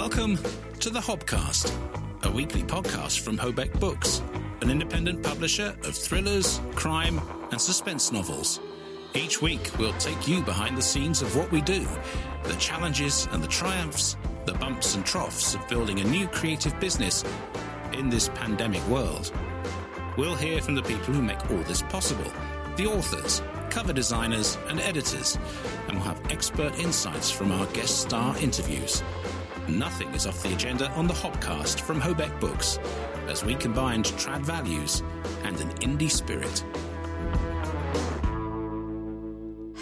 Welcome to the Hobcast, a weekly podcast from Hobeck Books, an independent publisher of thrillers, crime, and suspense novels. Each week, we'll take you behind the scenes of what we do, the challenges and the triumphs, the bumps and troughs of building a new creative business in this pandemic world. We'll hear from the people who make all this possible the authors, cover designers, and editors, and we'll have expert insights from our guest star interviews. Nothing is off the agenda on the Hobcast from Hobeck Books, as we combined trad values and an indie spirit.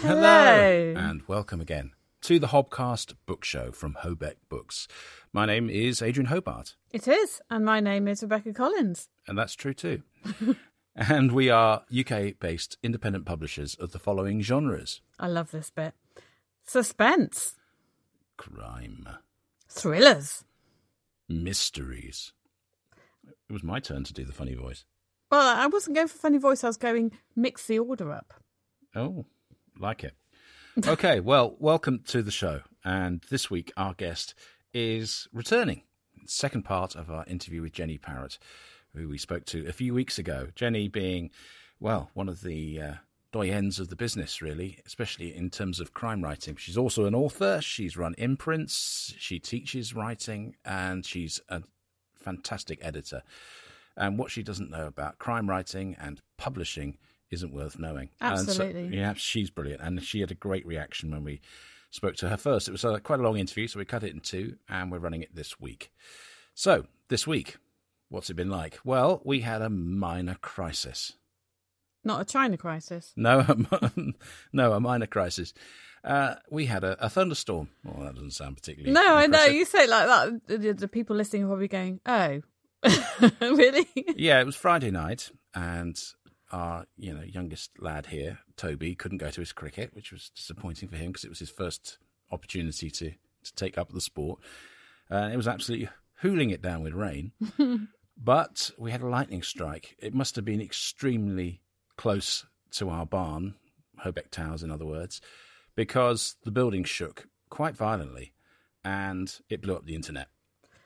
Hello. And welcome again to the Hobcast Book Show from Hobeck Books. My name is Adrian Hobart, It is, and my name is Rebecca Collins. and that's true too. and we are UK based independent publishers of the following genres I love this bit. Suspense, crime, thrillers. mysteries. It was my turn to do the funny voice. Well, I wasn't going for funny voice. I was going mix the order up. Oh, like it. Okay, well, welcome to the show. And this week, our guest is returning. Second part of our interview with Jenny Parrott, who we spoke to a few weeks ago. Jenny being, well, one of the uh, doyens of the business, really, especially in terms of crime writing. She's also an author. She's run imprints. She teaches writing, and she's a fantastic editor. And what she doesn't know about crime writing and publishing isn't worth knowing. And so- Absolutely. yeah, she's brilliant. And she had a great reaction when we spoke to her first. It was uh, quite a long interview, so we cut it in two, and we're running it this week. So, this week, what's it been like? Well, we had a minor crisis. Not a China crisis. No, a no, a minor crisis. Uh, we had a, a thunderstorm. Well, that doesn't sound particularly. No, I know. You say it like that. The, the- the people listening are probably going, oh, really? Yeah, it was Friday night, and our you know youngest lad here, Toby, couldn't go to his cricket, which was disappointing for him because it was his first opportunity to to take up the sport. Uh, it was absolutely hooling it down with rain, but we had a lightning strike. It must have been extremely close to our barn, Hobeck Towers, in other words, because the building shook quite violently, and it blew up the internet.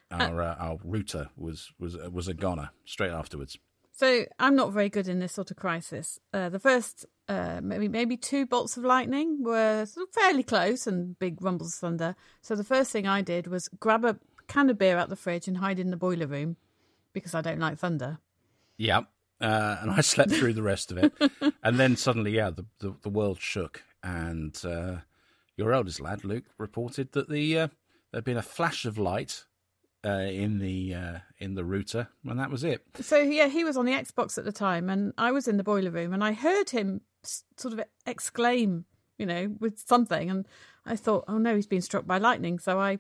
Our uh, our router was was was a goner straight afterwards. So I'm not very good in this sort of crisis. Uh, the first uh, maybe maybe two bolts of lightning were sort of fairly close and big rumbles of thunder. So the first thing I did was grab a can of beer out the fridge and hide in the boiler room because I don't like thunder. Yeah. Uh, and I slept through the rest of it. and then suddenly, yeah, the, the, the world shook. And uh, your eldest lad, Luke, reported that the uh, there'd been a flash of light uh, in the uh, in the router, and that was it. So yeah, he was on the Xbox at the time, and I was in the boiler room, and I heard him sort of exclaim, you know, with something, and I thought, oh no, he's been struck by lightning. So I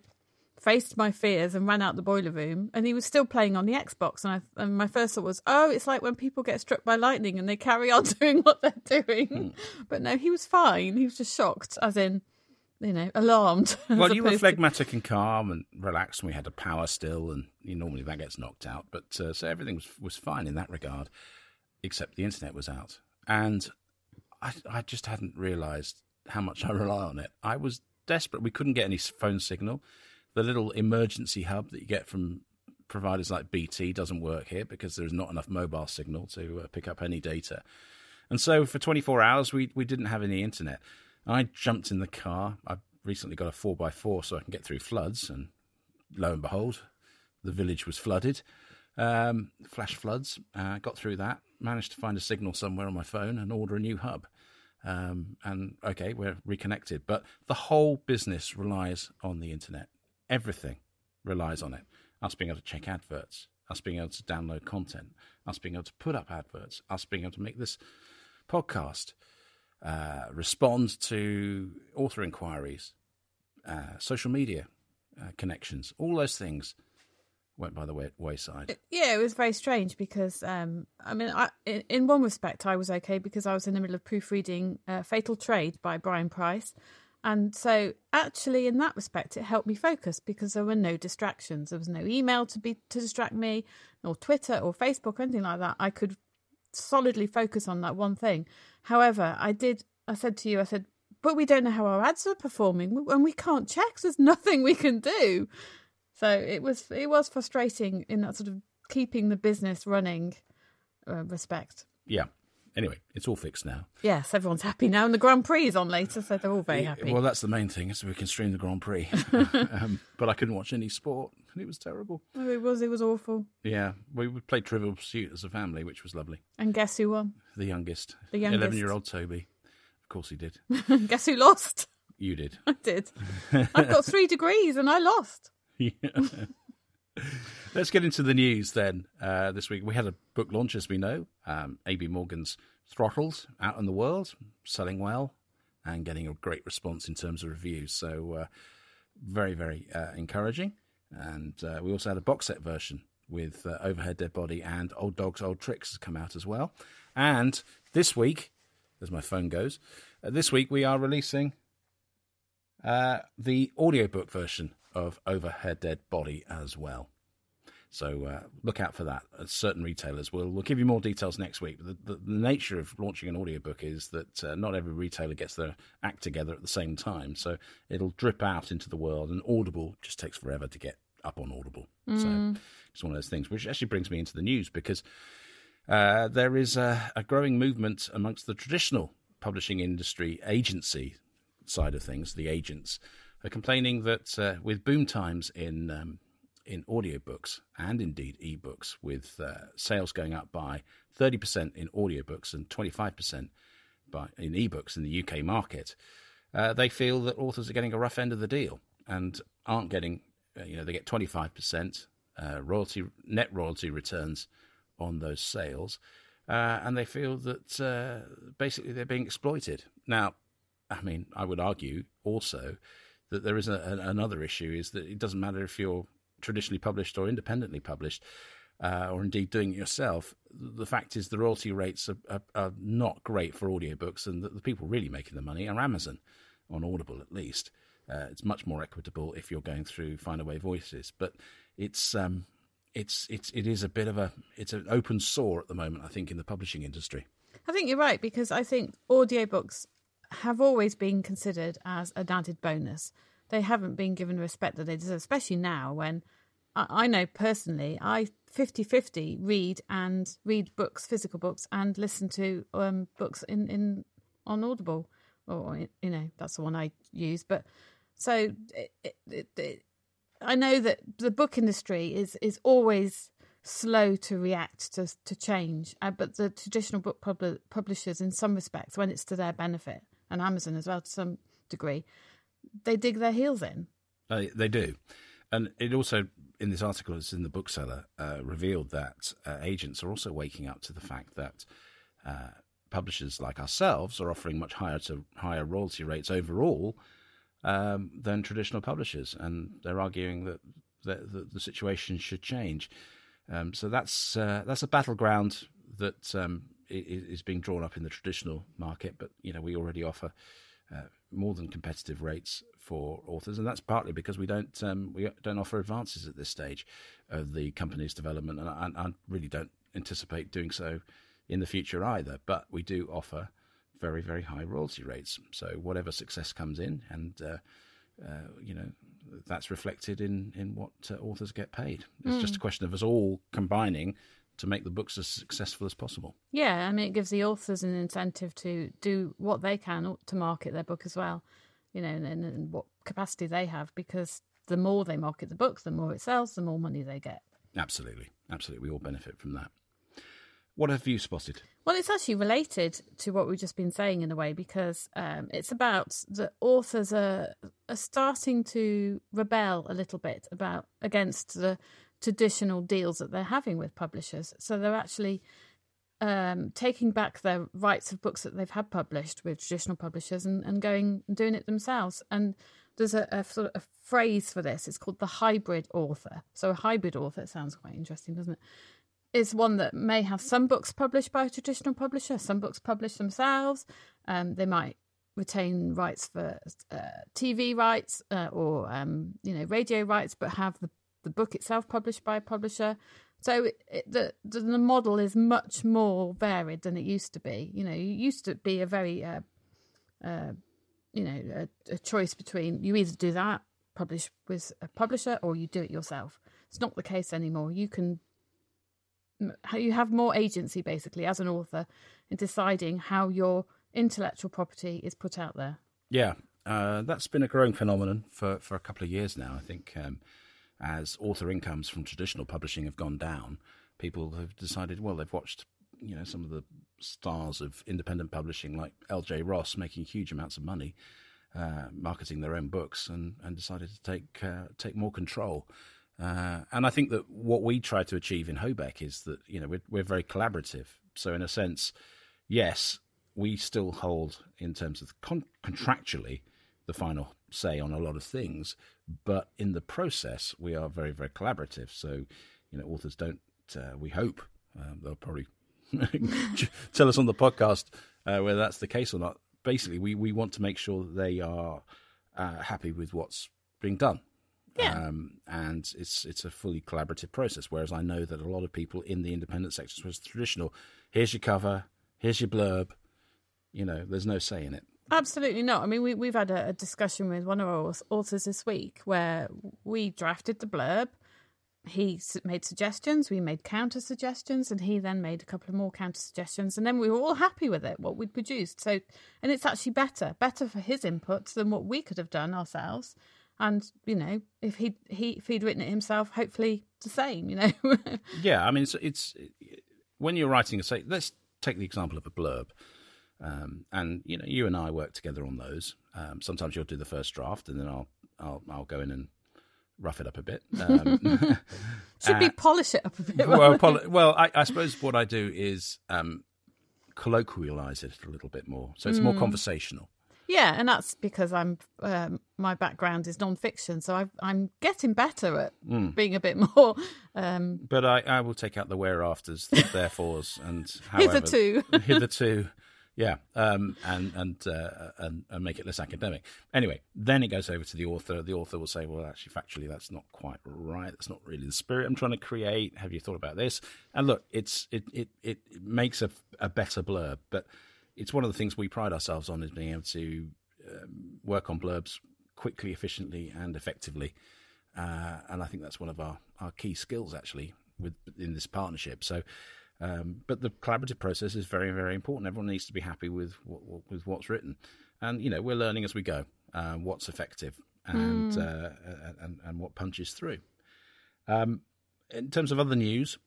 faced my fears and ran out the boiler room, and he was still playing on the Xbox, and, I, and my first thought was, oh, it's like when people get struck by lightning and they carry on doing what they're doing. But no, he was fine. He was just shocked, as in, you know, alarmed. Well, you were opposed to- phlegmatic and calm and relaxed, and we had a power still, and you, normally that gets knocked out. But uh, so everything was was fine in that regard, except the internet was out, and I I just hadn't realised how much I rely on it. I was desperate. We couldn't get any phone signal. The little emergency hub that you get from providers like BT doesn't work here because there's not enough mobile signal to uh, pick up any data. And so for 24 hours, we, we didn't have any internet. I jumped in the car. I recently got a 4x4 so I can get through floods. And lo and behold, the village was flooded. Um, flash floods. Uh, got through that. Managed to find a signal somewhere on my phone and order a new hub. Um, and okay, we're reconnected. But the whole business relies on the internet. Everything relies on it. Us being able to check adverts, us being able to download content, us being able to put up adverts, us being able to make this podcast, uh, respond to author inquiries, uh, social media uh, connections, all those things went by the way- wayside. Yeah, it was very strange because, um, I mean, I, in, in one respect, I was okay because I was in the middle of proofreading uh, Fatal Trade by Brian Price. And so, actually, in that respect, it helped me focus because there were no distractions. There was no email to be to distract me, nor Twitter, or Facebook, or anything like that. I could solidly focus on that one thing. However, I did. I said to you, I said, but we don't know how our ads are performing, and we can't check. So there's nothing we can do. So it was it was frustrating in that sort of keeping the business running uh, respect. Yeah. Anyway, it's all fixed now. Yes, everyone's happy now, and the Grand Prix is on later, so they're all very happy. Well, that's the main thing, is we can stream the Grand Prix. um, but I couldn't watch any sport, and it was terrible. Oh, it was it was awful. Yeah, we would play Trivial Pursuit as a family, which was lovely. And guess who won? The youngest, The youngest. eleven-year-old Toby. Of course, he did. guess who lost? You did. I did. I've got three degrees, and I lost. Yeah. Let's get into the news then. Uh, this week we had a book launch, as we know. Um, AB Morgan's Throttles out in the world, selling well and getting a great response in terms of reviews. So uh, very, very uh, encouraging. And uh, we also had a box set version with uh, Overhead Dead Body and Old Dogs, Old Tricks has come out as well. And this week, as my phone goes, uh, this week we are releasing the audiobook version of Overhead Dead Body as well. So uh, look out for that. At certain retailers will we'll give you more details next week. The, the, the nature of launching an audiobook is that uh, not every retailer gets their act together at the same time. So it'll drip out into the world, and Audible just takes forever to get up on Audible. So it's one of those things, which actually brings me into the news because uh, there is a, a growing movement amongst the traditional publishing industry agency side of things, the agents, are complaining that uh, with boom times in um, in audiobooks and indeed ebooks, with uh, sales going up by 30% in audiobooks and 25% by, in ebooks in the UK market, uh, they feel that authors are getting a rough end of the deal and aren't getting, uh, you know, they get 25% uh, royalty net royalty returns on those sales, uh, and they feel that basically they're being exploited. Now, I mean, I would argue also that there is a, a, another issue is that it doesn't matter if you're traditionally published or independently published, uh, or indeed doing it yourself. The fact is, the royalty rates are, are, are not great for audiobooks, and the, the, people really making the money are Amazon, on Audible at least. Uh, it's much more equitable if you're going through Findaway Voices, but it's um, it's it's it is a bit of a it's an open sore at the moment. I think in the publishing industry. I think you're right because I think audiobooks have always been considered as an added bonus. They haven't been given the respect that they deserve, especially now when I, I know personally I 50-50 read and read books, physical books, and listen to um, books in, in on Audible, or you know that's the one I use. But so it, it, it, I know that the book industry is is always slow to react to to change, uh, but the traditional book pub- publishers, in some respects, when it's to their benefit, and Amazon as well to some degree, they dig their heels in. Uh, they do, and it also in this article, it's in the bookseller, uh, revealed that uh, agents are also waking up to the fact that uh, publishers like ourselves are offering much higher to higher royalty rates overall um, than traditional publishers, and they're arguing that the, the, the situation should change. Um, so that's uh, that's a battleground that um, is being drawn up in the traditional market, but you know we already offer uh, more than competitive rates for authors, and that's partly because we don't um, we don't offer advances at this stage of the company's development, and I, I, really don't anticipate doing so in the future either. But we do offer very very high royalty rates, so whatever success comes in, and uh, uh, you know that's reflected in in what uh, authors get paid. It's mm. just a question of us all combining to make the books as successful as possible. Yeah, I mean, it gives the authors an incentive to do what they can to market their book as well, you know, and, and what capacity they have, because the more they market the book, the more it sells, the more money they get. Absolutely. Absolutely. We all benefit from that. What have you spotted? Well, it's actually related to what we've just been saying in a way because um, it's about the authors are, are starting to rebel a little bit about against the traditional deals that they're having with publishers. So they're actually um, taking back their rights of books that they've had published with traditional publishers and, and going and doing it themselves. And there's a, a sort of a phrase for this. It's called the hybrid author. So a hybrid author sounds quite interesting, doesn't it? Is one that may have some books published by a traditional publisher, some books published themselves. Um, they might retain rights for uh, TV rights uh, or um, you know radio rights, but have the the book itself published by a publisher. So it, the, the model is much more varied than it used to be. You know, it used to be a very uh, uh, you know a, a, choice between you either do that publish with a publisher or you do it yourself. It's not the case anymore. You can you have more agency basically as an author in deciding how your intellectual property is put out there. Yeah, uh, that's been a growing phenomenon for, for a couple of years now. I think um, as author incomes from traditional publishing have gone down, people have decided, well, they've watched you know some of the stars of independent publishing like L.J. Ross making huge amounts of money uh, marketing their own books, and, and decided to take uh, take more control. Uh, and I think that what we try to achieve in Hobeck is that you know we're, we're very collaborative. So in a sense, yes, we still hold in terms of con- contractually the final say on a lot of things, but in the process we are very very collaborative. So you know authors don't. Uh, we hope um, they'll probably tell us on the podcast uh, whether that's the case or not. Basically, we, we want to make sure that they are uh, happy with what's being done. Yeah. Um, and it's it's a fully collaborative process. Whereas I know that a lot of people in the independent sector was traditional. Here's your cover. Here's your blurb. You know, there's no say in it. Absolutely not. I mean, we, we've had a, a discussion with one of our authors this week where we drafted the blurb he made suggestions, we made counter suggestions, and he then made a couple of more counter suggestions, and then we were all happy with it, what we'd produced. So, and it's actually better, better for his input than what we could have done ourselves. And you know, if he he if he'd written it himself, hopefully the same. You know. yeah, I mean, it's, it's when you're writing a say. Let's take the example of a blurb. Um, and you know, you and I work together on those. Um, sometimes you'll do the first draft, and then I'll I'll I'll go in and rough it up a bit. Um, Should we uh, polish it up a bit? Well, poli- well I, I, suppose what I do is um, colloquialize it a little bit more, so it's mm. more conversational. Yeah, and that's because I'm um, my background is non-fiction, so i am getting better at mm. being a bit more. Um... But I, I, will take out the whereafters, the therefores, and however, hitherto, hitherto, yeah, um, and and, uh, and and make it less academic. Anyway, then it goes over to the author. The author will say, "Well, actually, factually, that's not quite right. That's not really the spirit I'm trying to create. Have you thought about this?" And look, it's it it it makes a, a better blurb, but it's one of the things we pride ourselves on is being able to um, work on blurbs quickly, efficiently, and effectively. Uh, and I think that's one of our, our key skills actually with in this partnership. So um, but the collaborative process is very, very important. Everyone needs to be happy with what, with what's written, and you know we're learning as we go uh, what's effective and, mm. uh, and and what punches through. Um, in terms of other news,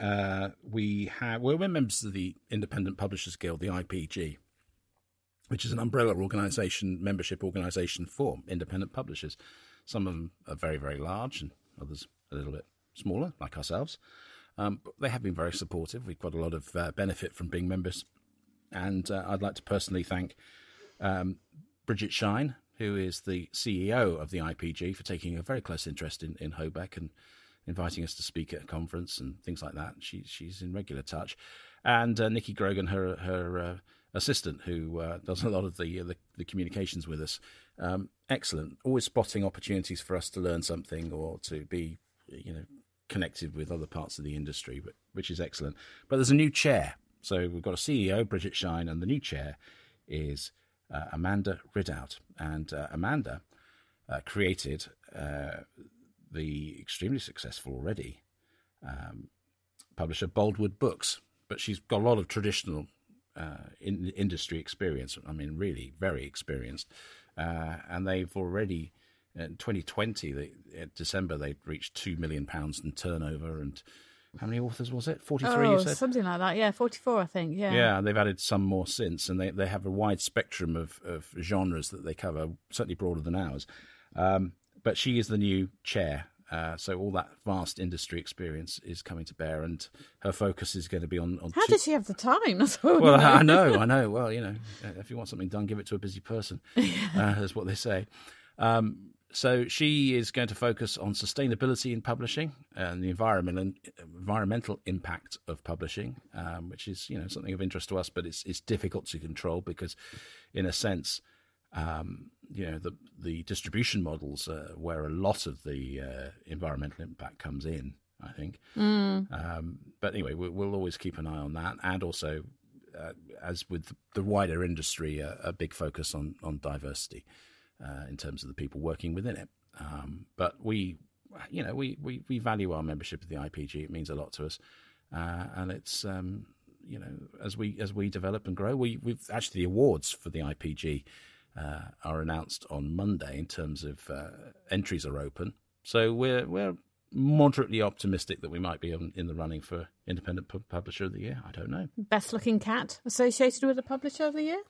uh, we have well, we're members of the Independent Publishers Guild, the IPG, which is an umbrella organisation, membership organisation for independent publishers. Some of them are very, very large, and others a little bit smaller, like ourselves. Um, they have been very supportive. We've got a lot of uh, benefit from being members. And uh, I'd like to personally thank um, Bridget Shine, who is the CEO of the IPG, for taking a very close interest in, in Hobeck and inviting us to speak at a conference and things like that. She, she's in regular touch. And uh, Nikki Grogan, her, her uh, assistant, who uh, does a lot of the, the, the communications with us. Um, excellent. Always spotting opportunities for us to learn something or to be, you know, connected with other parts of the industry, but, which is excellent. But there's a new chair. So we've got a CEO, Bridget Shine, and the new chair is uh, Amanda Ridout. And uh, Amanda uh, created uh, the extremely successful already um, publisher Boldwood Books, but she's got a lot of traditional uh, in, industry experience. I mean, really very experienced. Uh, and they've already in 2020, they, in December, they reached two million pounds in turnover, and how many authors was it? 43. Oh, something like that. Yeah, 44, I think. Yeah. Yeah, they've added some more since, and they they have a wide spectrum of of genres that they cover, certainly broader than ours. Um, but she is the new chair. Uh, so all that vast industry experience is coming to bear, and her focus is going to be on. on How two... does she have the time? well, I know, I know. Well, you know, if you want something done, give it to a busy person. uh, that's what they say. Um, so she is going to focus on sustainability in publishing and the environmental environmental impact of publishing, um, which is you know something of interest to us, but it's it's difficult to control because, in a sense, um, you know the the distribution models uh, where a lot of the uh, environmental impact comes in. I think, mm. um, but anyway, we'll, we'll, always keep an eye on that, and also, uh, as with the wider industry, a big focus on on diversity uh, in terms of the people working within it. Um, but we, you know, we, we, we value our membership of the IPG. It means a lot to us, uh, and it's um, you know as we as we develop and grow, we we've actually the awards for the IPG uh, are announced on Monday in terms of uh, entries are open. So we're we're moderately optimistic that we might be in the running for Independent Publisher of the Year. I don't know. Best looking cat associated with a Publisher of the Year.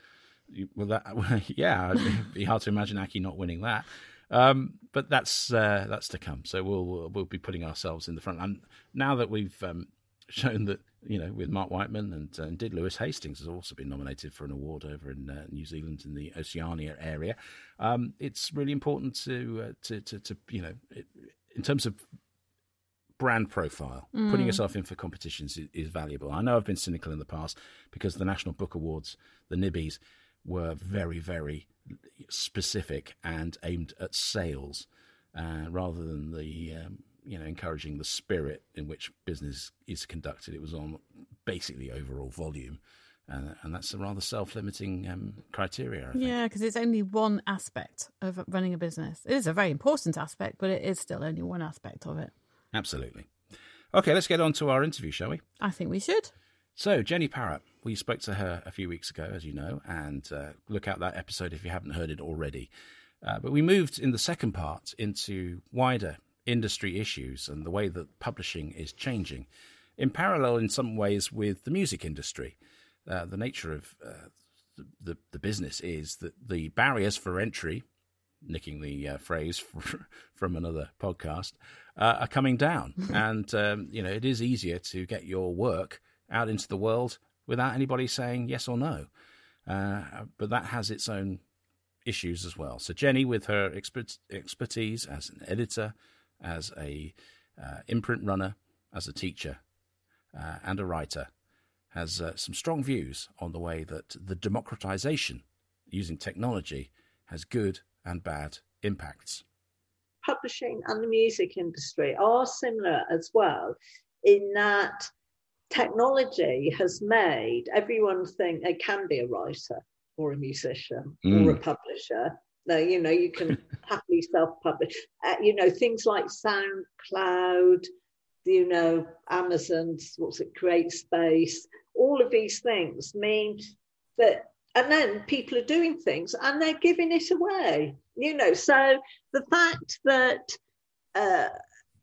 Well, that yeah, it'd be hard to imagine Aki not winning that. Um, but that's uh, that's to come. So we'll we'll be putting ourselves in the front. And now that we've um, shown that you know with Mark Wightman and, uh, and did Lewis Hastings has also been nominated for an award over in uh, New Zealand in the Oceania area. Um, it's really important to, uh, to, to to you know it, in terms of brand profile. Mm. Putting yourself in for competitions is, is, valuable. I know I've been cynical in the past because the National Book Awards, the Nibbies, were very, very specific and aimed at sales uh, rather than the um, you know encouraging the spirit in which business is conducted. It was on basically overall volume. Uh, and that's a rather self-limiting um, criteria. Yeah, because it's only one aspect of running a business. It is a very important aspect, but it is still only one aspect of it. Absolutely. Okay, let's get on to our interview, shall we? I think we should. So, Jenny Parrott, we spoke to her a few weeks ago, as you know, and uh, look out that episode if you haven't heard it already. Uh, but we moved in the second part into wider industry issues and the way that publishing is changing, in parallel in some ways with the music industry. Uh, the nature of uh, the, the business is that the barriers for entry nicking the uh, phrase from another podcast, uh, are coming down. and, um, you know, it is easier to get your work out into the world without anybody saying yes or no. Uh, but that has its own issues as well. So Jenny, with her expert, expertise as an editor, as a uh, imprint runner, as a teacher, uh, and a writer, has uh, some strong views on the way that the democratization using technology has good and bad impacts. Publishing and the music industry are similar as well, in that technology has made everyone think they can be a writer or a musician mm. or a publisher. No, you know, you can happily self-publish. Uh, you know, things like SoundCloud, you know, Amazon's what's it, Create Space. All of these things mean that and then people are doing things and they're giving it away you know so the fact that uh,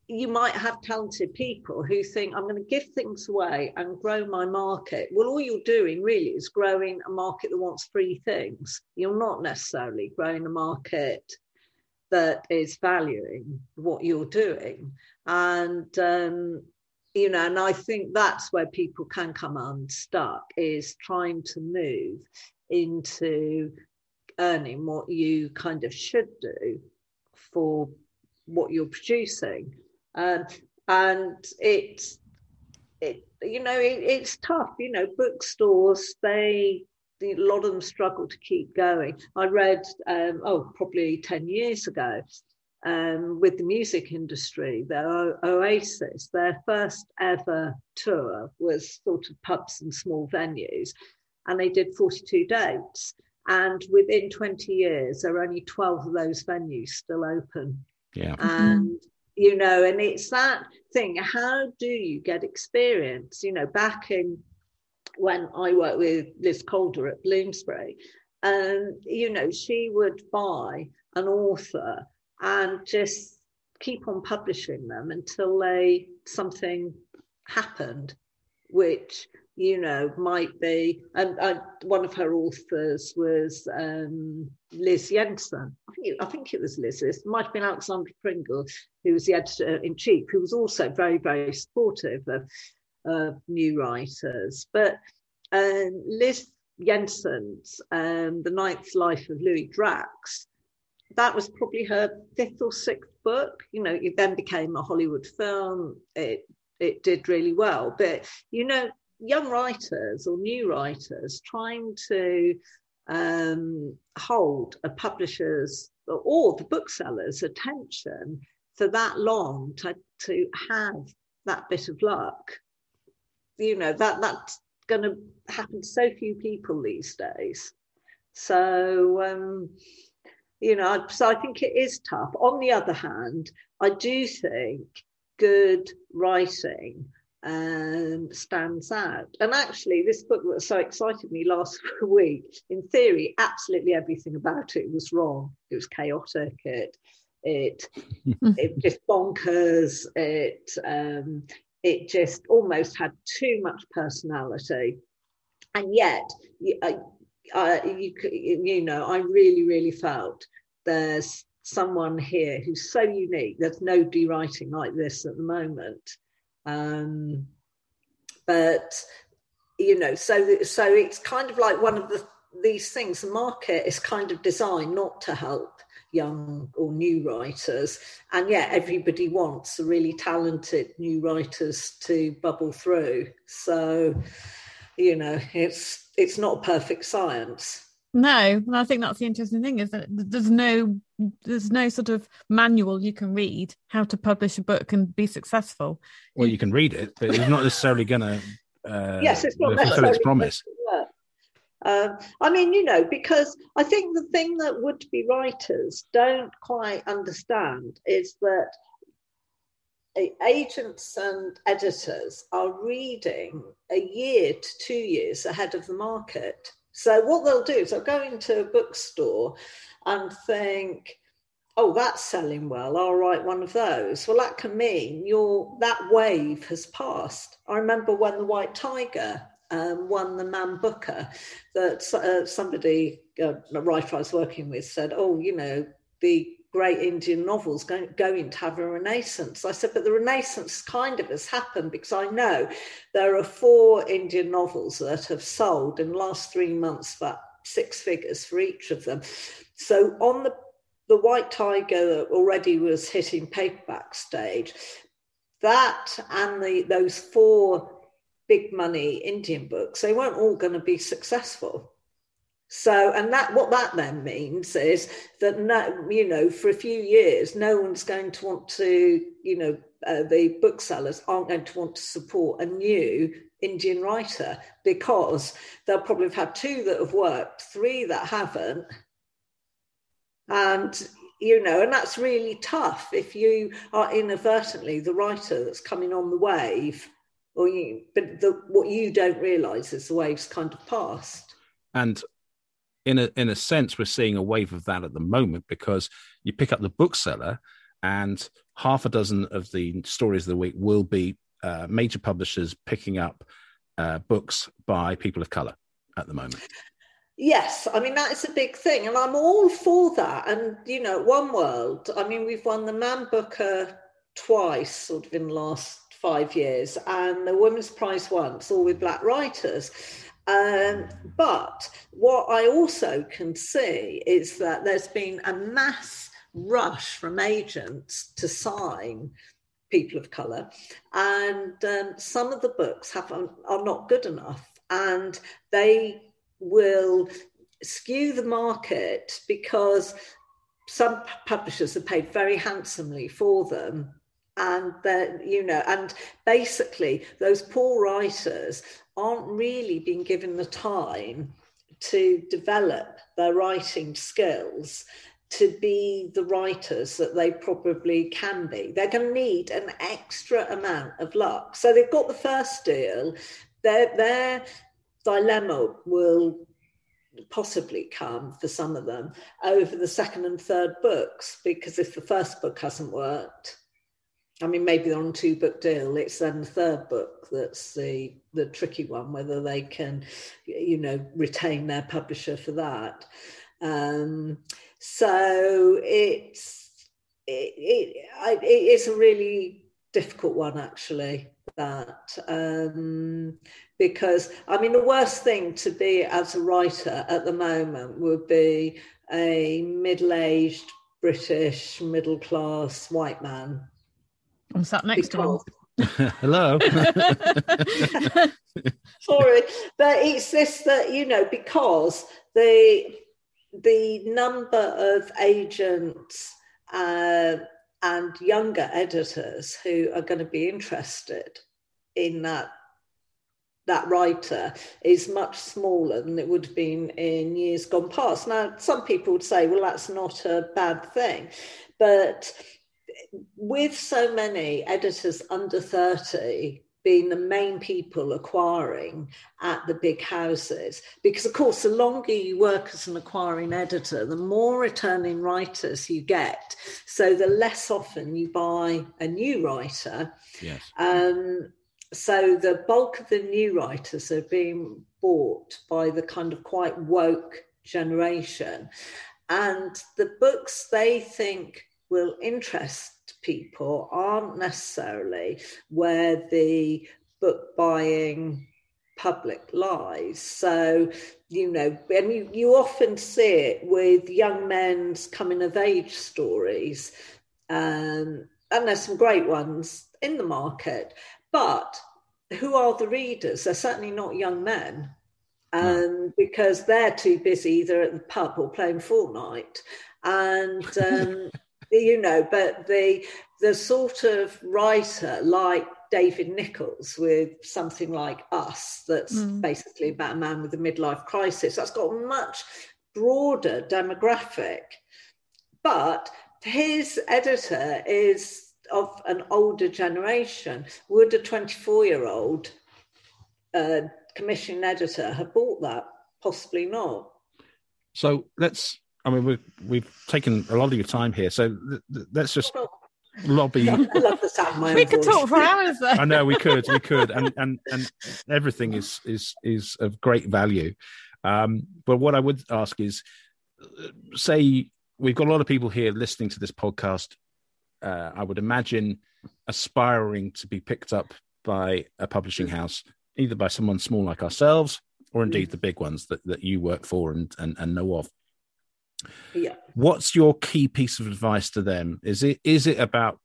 you might have talented people who think i'm going to give things away and grow my market. Well all you're doing really is growing a market that wants free things. You're not necessarily growing a market that is valuing what you're doing. And um, you know and i think that's where people can come unstuck is trying to move into earning what you kind of should do for what you're producing. Um, and it's, it, you know, it, it's tough. You know, bookstores, they, a lot of them struggle to keep going. I read, um, oh, probably 10 years ago, um, with the music industry, their o- Oasis, their first ever tour was sort of pubs and small venues and they did 42 dates. And within 20 years, there are only 12 of those venues still open. Yeah. And, you know, and it's that thing how do you get experience? You know, back in when I worked with Liz Calder at Bloomsbury, and, you know, she would buy an author and just keep on publishing them until they something happened which you know, might be, and uh, one of her authors was um, Liz Jensen. I think, it, I think it was Liz. It might have been Alexandra Pringle, who was the editor in chief, who was also very, very supportive of, of new writers. But um, Liz Jensen's um, The Ninth Life of Louis Drax, that was probably her fifth or sixth book. You know, it then became a Hollywood film. It it did really well. But you know, young writers or new writers trying to um, hold a publisher's or the bookseller's attention for that long to, to have that bit of luck. You know, that that's going to happen to so few people these days. So, um, you know, so I think it is tough. On the other hand, I do think good writing um, stands out. And actually, this book that so excited me last week, in theory, absolutely everything about it was wrong. It was chaotic. It it it just bonkers. It um, it just almost had too much personality, and yet uh, uh, you you know I really really felt there's someone here who's so unique. There's nobody writing like this at the moment. Um, but you know, so so it's kind of like one of the these things. The market is kind of designed not to help young or new writers, and yet everybody wants the really talented new writers to bubble through. So, you know, it's it's not a perfect science. No, and I think that's the interesting thing is that there's no there's no sort of manual you can read how to publish a book and be successful. Well, you can read it, but it's not necessarily going to. Uh, yes, it's not necessarily its promise. Um, I mean, you know, because I think the thing that would be writers don't quite understand is that agents and editors are reading a year to two years ahead of the market. So what they'll do is they'll go into a bookstore and think, oh, that's selling well. I'll write one of those. Well, that can mean your that wave has passed. I remember when the White Tiger um, won the Man Booker, that uh, somebody, uh, a writer I was working with, said, oh, you know, the great Indian novels going, going to have a renaissance. I said, but the renaissance kind of has happened because I know there are four Indian novels that have sold in the last three months for six figures for each of them. So on the the White Tiger that already was hitting paperback stage, that and the those four big money Indian books, they weren't all going to be successful. So, and that what that then means is that no, you know, for a few years, no one's going to want to, you know, uh, the booksellers aren't going to want to support a new Indian writer because they'll probably have had two that have worked, three that haven't, and you know, and that's really tough if you are inadvertently the writer that's coming on the wave, or you, but the, what you don't realise is the wave's kind of passed. And in a in a sense, we're seeing a wave of that at the moment because you pick up the bookseller, and half a dozen of the stories of the week will be uh, major publishers picking up uh, books by people of color at the moment. Yes, I mean that is a big thing, and I'm all for that. And you know, One World. I mean, we've won the Man Booker twice, sort of in the last five years, and the Women's Prize once, all with black writers. Um, but what I also can see is that there's been a mass rush from agents to sign people of colour, and um, some of the books have are not good enough, and they will skew the market because some publishers have paid very handsomely for them. And then you know and basically those poor writers aren't really being given the time to develop their writing skills to be the writers that they probably can be. They're going to need an extra amount of luck. So they've got the first deal. Their, their dilemma will possibly come for some of them over the second and third books because if the first book hasn't worked, I mean, maybe they're on two book deal. It's then the third book that's the the tricky one, whether they can, you know, retain their publisher for that. Um, so it's it, it, it is a really difficult one actually. That um, because I mean, the worst thing to be as a writer at the moment would be a middle aged British middle class white man I'm sat next because... to him. Hello. Sorry, but it's this that you know because the the number of agents uh, and younger editors who are going to be interested in that that writer is much smaller than it would have been in years gone past. Now, some people would say, well, that's not a bad thing. But with so many editors under 30 being the main people acquiring at the big houses. Because, of course, the longer you work as an acquiring editor, the more returning writers you get. So, the less often you buy a new writer. Yes. Um, so, the bulk of the new writers are being bought by the kind of quite woke generation. And the books they think will interest people aren't necessarily where the book buying public lies. So, you know, and you, you often see it with young men's coming of age stories. Um, and there's some great ones in the market. But who are the readers? They're certainly not young men. Um, because they're too busy either at the pub or playing Fortnite. And um, you know, but the the sort of writer like David Nicholls with something like Us, that's mm. basically about a man with a midlife crisis, that's got a much broader demographic. But his editor is of an older generation. Would a 24 year old uh, commission editor have bought that? Possibly not. So let's I mean, we've we've taken a lot of your time here, so th- th- let's just lobby. I love the sound We could talk for hours. Though. I know we could, we could, and and and everything is is is of great value. Um, but what I would ask is, say we've got a lot of people here listening to this podcast. Uh, I would imagine aspiring to be picked up by a publishing house, either by someone small like ourselves, or indeed the big ones that, that you work for and, and, and know of. Yeah. What's your key piece of advice to them? Is it is it about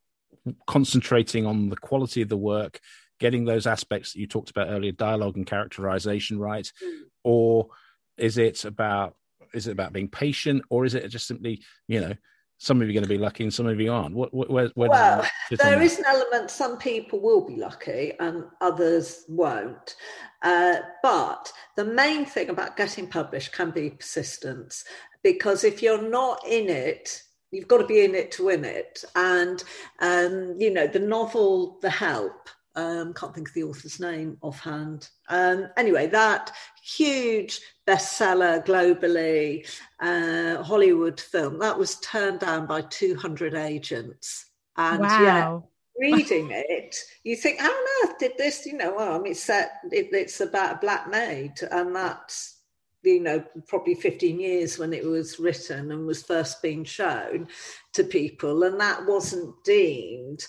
concentrating on the quality of the work, getting those aspects that you talked about earlier, dialogue and characterization right, mm. or is it about is it about being patient, or is it just simply you know some of you are going to be lucky and some of you aren't. What, where, where well, there is an element. Some people will be lucky and others won't. Uh, but the main thing about getting published can be persistence because if you're not in it, you've got to be in it to win it. And, um, you know, the novel The Help, um, can't think of the author's name offhand. Um, anyway, that huge bestseller globally, uh, Hollywood film, that was turned down by 200 agents. And wow. yeah, reading it, you think, how on earth did this? You know, well, I mean, it's set, it, it's about a black maid, and that's you know, probably 15 years when it was written and was first being shown to people, and that wasn't deemed.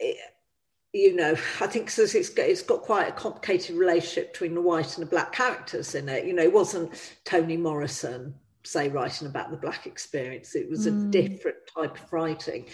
Eh, you know, I think because it's got, it's got quite a complicated relationship between the white and the black characters in it. You know, it wasn't Toni Morrison, say, writing about the black experience. It was mm. a different type of writing.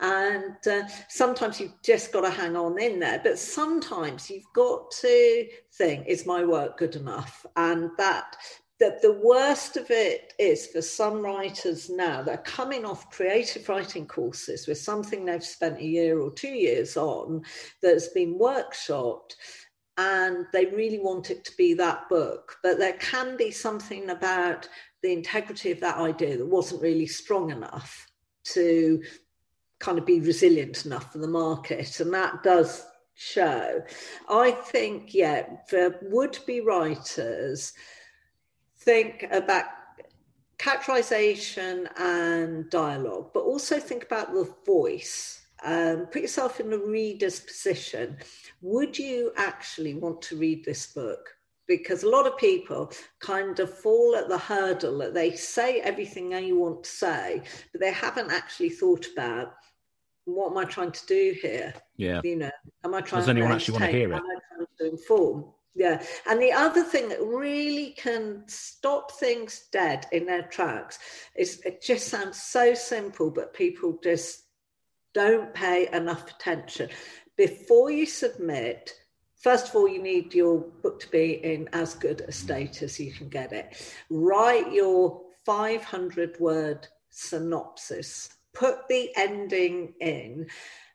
And uh, sometimes you've just got to hang on in there, but sometimes you've got to think, is my work good enough? And that that the worst of it is for some writers now they're coming off creative writing courses with something they've spent a year or two years on that's been workshopped and they really want it to be that book but there can be something about the integrity of that idea that wasn't really strong enough to kind of be resilient enough for the market, and that does show. I think, yeah, for would be writers, think about characterization and dialogue, but also think about the voice. Um, put yourself in the reader's position. Would you actually want to read this book? Because a lot of people kind of fall at the hurdle that they say everything they want to say, but they haven't actually thought about what am I trying to do here? Yeah. You know, am I trying Does anyone actually want to hear it? Am I trying to inform? Yeah. And the other thing that really can stop things dead in their tracks is it just sounds so simple, but people just don't pay enough attention. Before you submit, first of all, you need your book to be in as good a state as you can get it. Write your 500 word synopsis put the ending in,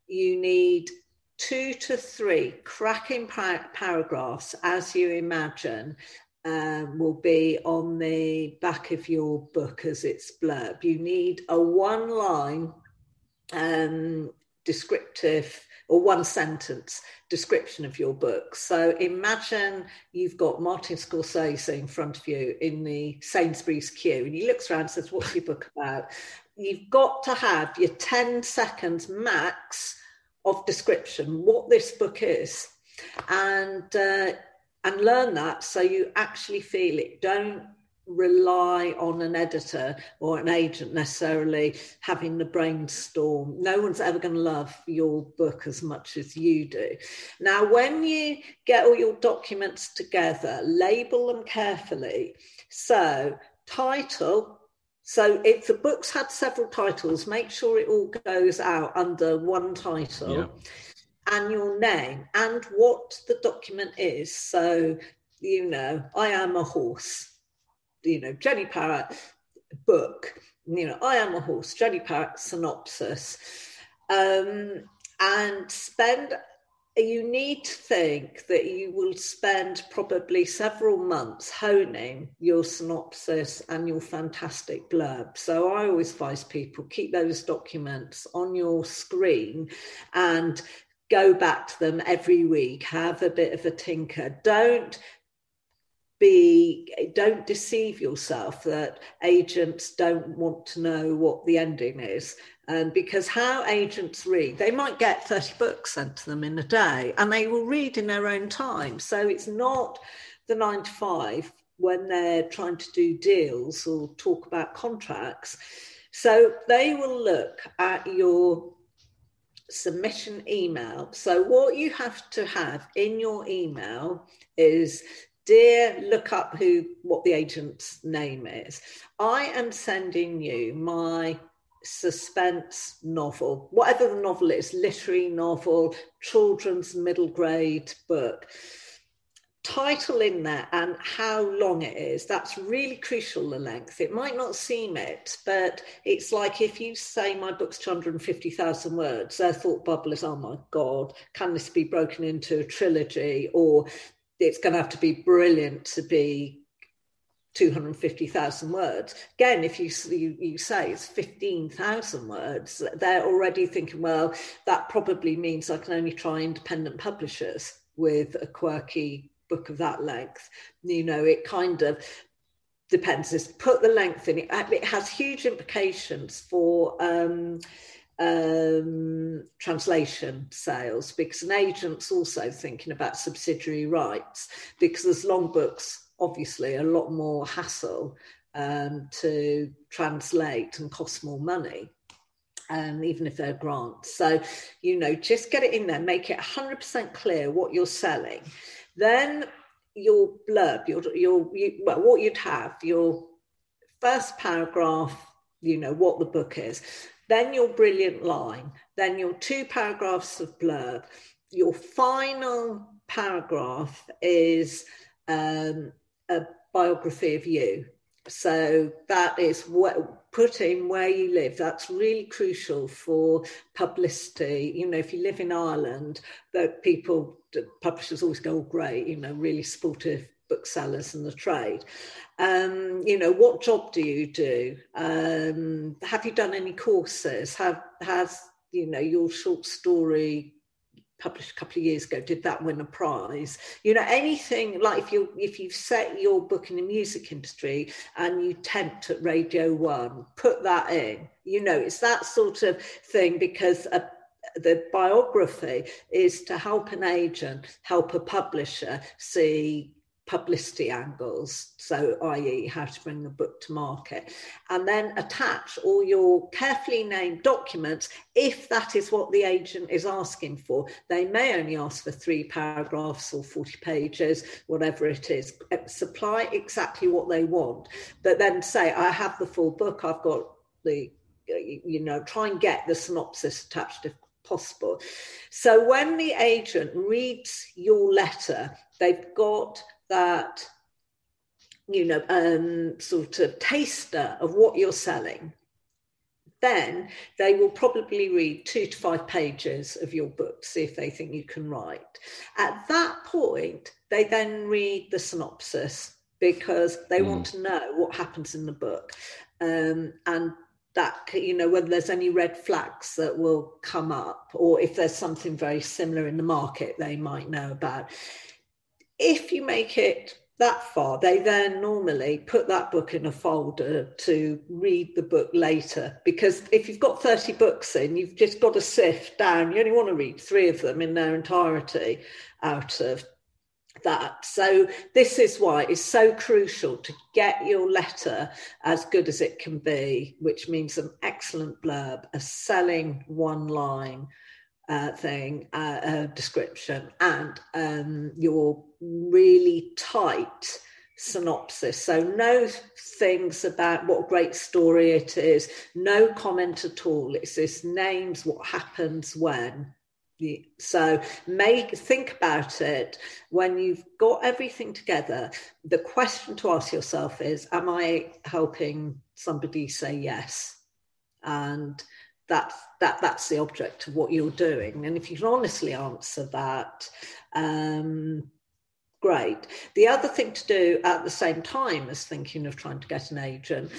you need two to three cracking paragraphs as you imagine um, will be on the back of your book as its blurb. You need a one line um, descriptive or one sentence description of your book. So imagine you've got Martin Scorsese in front of you in the Sainsbury's queue, and he looks around and says, What's your book about? You've got to have your 10 seconds max of description, what this book is. And uh, and learn that so you actually feel it. Don't rely on an editor or an agent necessarily having the brainstorm. No one's ever going to love your book as much as you do. Now, when you get all your documents together, label them carefully. So, title. So, if the book's had several titles, make sure it all goes out under one title. Yeah and your name and what the document is. So, you know, I am a horse, you know, Jenny Parrott book, you know, I am a horse, Jenny Parrott synopsis. Um, and spend you need to think that you will spend probably several months honing your synopsis and your fantastic blurb. So I always advise people keep those documents on your screen and go back to them every week, have a bit of a tinker. Don't be don't deceive yourself that agents don't want to know what the ending is. Um, because how agents read they might get 30 books sent to them in a day and they will read in their own time. So it's not the nine to five when they're trying to do deals or talk about contracts. So they will look at your submission email. So, what you have to have in your email is dear look up who what the agent's name is. I am sending you my suspense novel whatever the novel is literary novel children's middle grade book. Title in there and how long it is that's really crucial the length. It might not seem it but it's like if you say my book's 250,000 words their thought bubble is oh my god can this be broken into a trilogy? Or it's going to have to be brilliant to be 250,000 words. Again, if you, you, you say it's 15,000 words, they're already thinking, well, that probably means I can only try independent publishers with a quirky book of that length. You know, it kind of depends. Just put the length in it. It has huge implications for um, um, translation sales because an agent's also thinking about subsidiary rights because there's long books, obviously, a lot more hassle um, to translate and cost more money. Um, even if they're grants. So, you know, just get it in there, make it 100% clear what you're selling. Then your blurb, your, your you, well, what you'd have, your first paragraph, you know, what the book is, then your brilliant line, then your two paragraphs of blurb, your final paragraph is um, a biography of you. So that is what putting where you live. That's really crucial for publicity. You know, if you live in Ireland, that people, publishers always go, oh, great, you know, really supportive booksellers and the trade. Um, you know, what job do you do? Um, have you done any courses? Have has you know your short story published a couple of years ago did that win a prize you know anything like if you if you've set your book in the music industry and you tempt at radio one put that in you know it's that sort of thing because a, the biography is to help an agent help a publisher see publicity angles, so i.e., how to bring the book to market, and then attach all your carefully named documents if that is what the agent is asking for. They may only ask for three paragraphs or 40 pages, whatever it is. Uh, supply exactly what they want, but then say, I have the full book, I've got the uh, you know, try and get the synopsis attached if possible. So when the agent reads your letter, they've got that you know um, sort of taster of what you're selling then they will probably read two to five pages of your book, see if they think you can write. At that point, they then read the synopsis because they mm. want to know what happens in the book. Um, and that you know whether there's any red flags that will come up or if there's something very similar in the market they might know about if you make it that far, they then normally put that book in a folder to read the book later. Because if you've got 30 books in, you've just got to sift down. You only want to read three of them in their entirety out of that. So, this is why it's so crucial to get your letter as good as it can be, which means an excellent blurb, a selling one line uh, thing, uh, description, and um, your really tight synopsis. So, no things about what great story it is, no comment at all. It's just names, what happens when. So make think about it when you've got everything together. The question to ask yourself is: Am I helping somebody say yes? And that that that's the object of what you're doing. And if you can honestly answer that, um, great. The other thing to do at the same time as thinking of trying to get an agent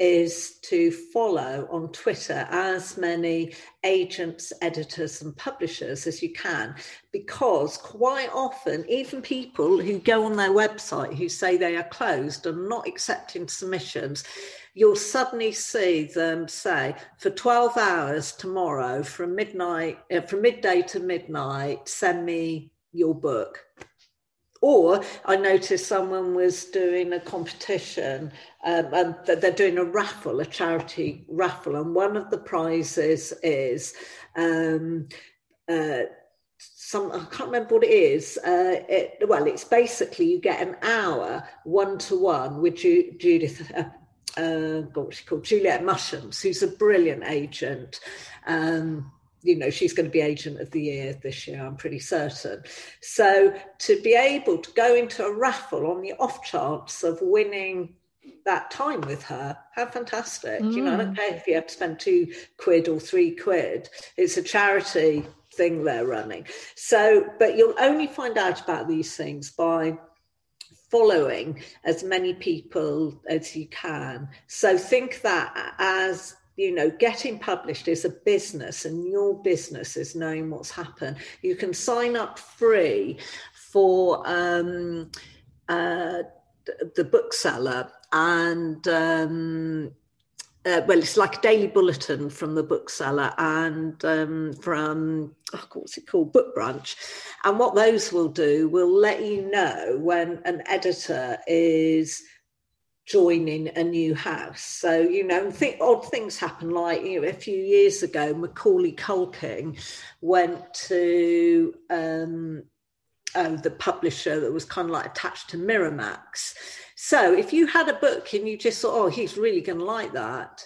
is to follow on Twitter as many agents, editors, and publishers as you can, because quite often, even people who go on their website who say they are closed and not accepting submissions, you'll suddenly see them say, for 12 hours tomorrow, from midnight, uh, from midday to midnight, send me your book or I noticed someone was doing a competition um, and they're doing a raffle, a charity raffle, and one of the prizes is um, uh, some I can't remember what it is. Uh, it, well, it's basically you get an hour one to one with Ju- Judith. Uh, uh, she called? Juliet Mushens, who's a brilliant agent. Um, you know, she's going to be agent of the year this year, I'm pretty certain. So to be able to go into a raffle on the off chance of winning that time with her, how fantastic. Mm. You know, I don't mm. care if you have to spend two quid or three quid. It's a charity thing they're running. So, but you'll only find out about these things by following as many people as you can. So think that as you know, getting published is a business and your business is knowing what's happened. You can sign up free for um, uh, the bookseller and um, uh, well, it's like a daily bulletin from the bookseller and um, from oh, what's it called, Book Brunch, and what those will do will let you know when an editor is joining a new house. So, you know, think odd things happen. Like, you know, a few years ago, Macaulay Culkin went to um, uh, the publisher that was kind of like attached to Miramax. So, if you had a book and you just thought, oh, he's really going to like that,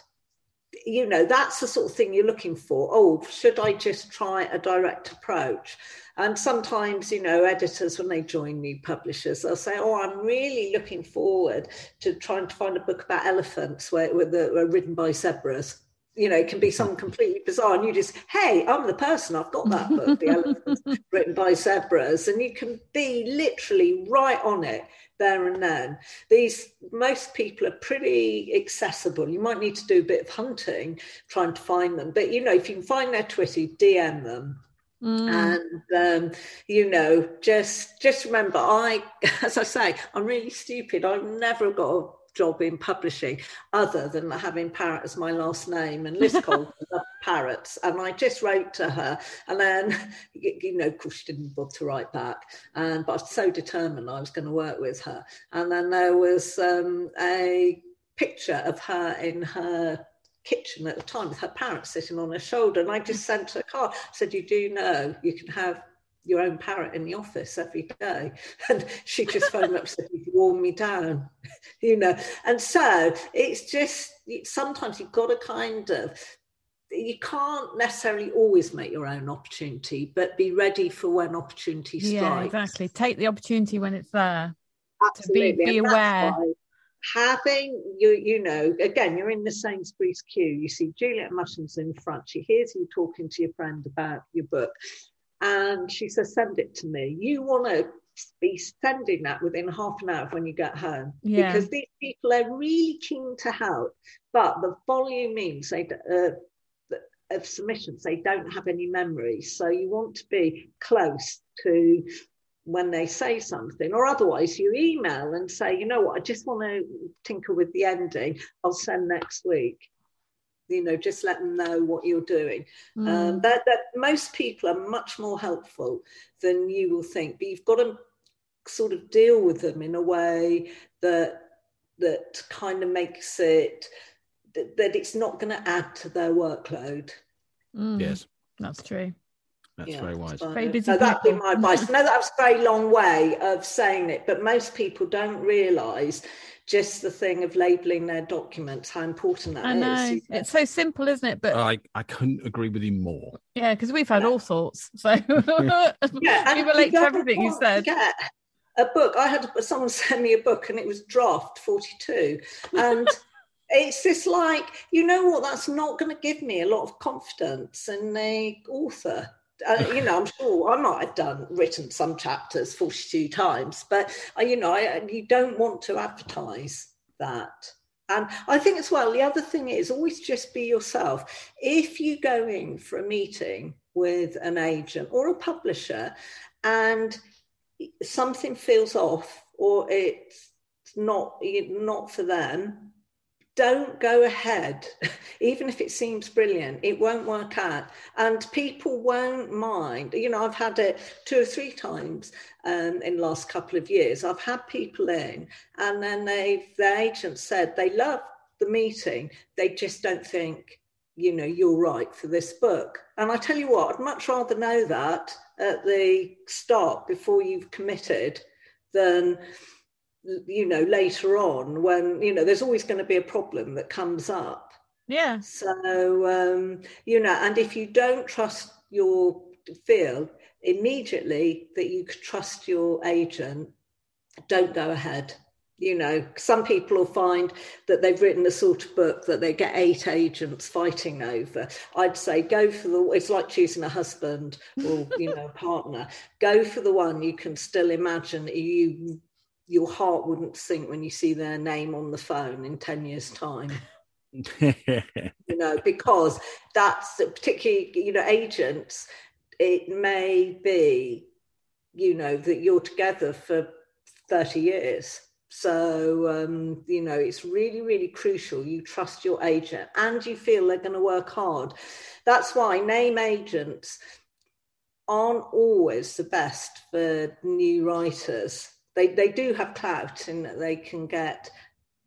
you know, that's the sort of thing you're looking for. Oh, should I just try a direct approach? And sometimes, you know, editors, when they join new publishers, they'll say, Oh, I'm really looking forward to trying to find a book about elephants where, where that are ridden by zebras. You know, it can be something completely bizarre. And you just, hey, I'm the person, I've got that book, The Elephants Written by Zebras. And you can be literally right on it there and then. These most people are pretty accessible. You might need to do a bit of hunting trying to find them, but you know, if you can find their Twitter, DM them Mm. And um, you know, just just remember, I, as I say, I'm really stupid. I've never got a job in publishing other than having Parrot as my last name. And Liz Cole loved parrots, and I just wrote to her, and then you know, of course, she didn't bother to write back. And but I was so determined I was going to work with her. And then there was um, a picture of her in her kitchen at the time with her parrot sitting on her shoulder. And I just sent her a card, said, You do know you can have your own parrot in the office every day. And she just phoned up and said, You've worn me down, you know. And so it's just sometimes you've got to kind of you can't necessarily always make your own opportunity, but be ready for when opportunity strikes. Yeah, exactly. Take the opportunity when it's there. Absolutely. To be, be aware having you you know again you're in the Sainsbury's queue you see Juliet Mushens in front she hears you talking to your friend about your book and she says send it to me you want to be sending that within half an hour when you get home yeah. because these people are really keen to help but the volume means they uh, of submissions they don't have any memory so you want to be close to when they say something, or otherwise you email and say, you know what, I just want to tinker with the ending. I'll send next week. You know, just let them know what you're doing. Mm. Um, that, that most people are much more helpful than you will think, but you've got to sort of deal with them in a way that that kind of makes it that, that it's not going to add to their workload. Mm. Yes, that's true. That's yeah, very wise. Very busy. So that'd be my advice. No, that was a very long way of saying it, but most people don't realise just the thing of labelling their documents, how important that I know. Is. It's so simple, isn't it? But I, I couldn't agree with you more. Yeah, because we've had yeah. all sorts. So yeah, we relate to everything you said. A book. I had someone send me a book and it was draft 42. And it's just like, you know what, that's not going to give me a lot of confidence in the author uh, you know, I'm sure I might have done written some chapters 42 times, but uh, you know, I, you don't want to advertise that. And I think as well, the other thing is always just be yourself. If you go in for a meeting with an agent or a publisher and something feels off or it's not not for them don't go ahead, even if it seems brilliant, it won't work out. And people won't mind. You know, I've had it two or three times um, in the last couple of years. I've had people in, and then they, the agent said they love the meeting, they just don't think, you know, you're right for this book. And I tell you what, I'd much rather know that at the start before you've committed than you know later on when you know there's always going to be a problem that comes up. Yeah. So um you know and if you don't trust your feel immediately that you could trust your agent don't go ahead. You know some people will find that they've written a sort of book that they get eight agents fighting over. I'd say go for the it's like choosing a husband or you know partner. Go for the one you can still imagine you your heart wouldn't sink when you see their name on the phone in 10 years time. You know because that's particularly you know agents it may be you know that you're together for 30 years. So um, you know it's really really crucial you trust your agent and you feel they're going to work hard. That's why name agents aren't always the best for new writers they, they do have clout in that they can get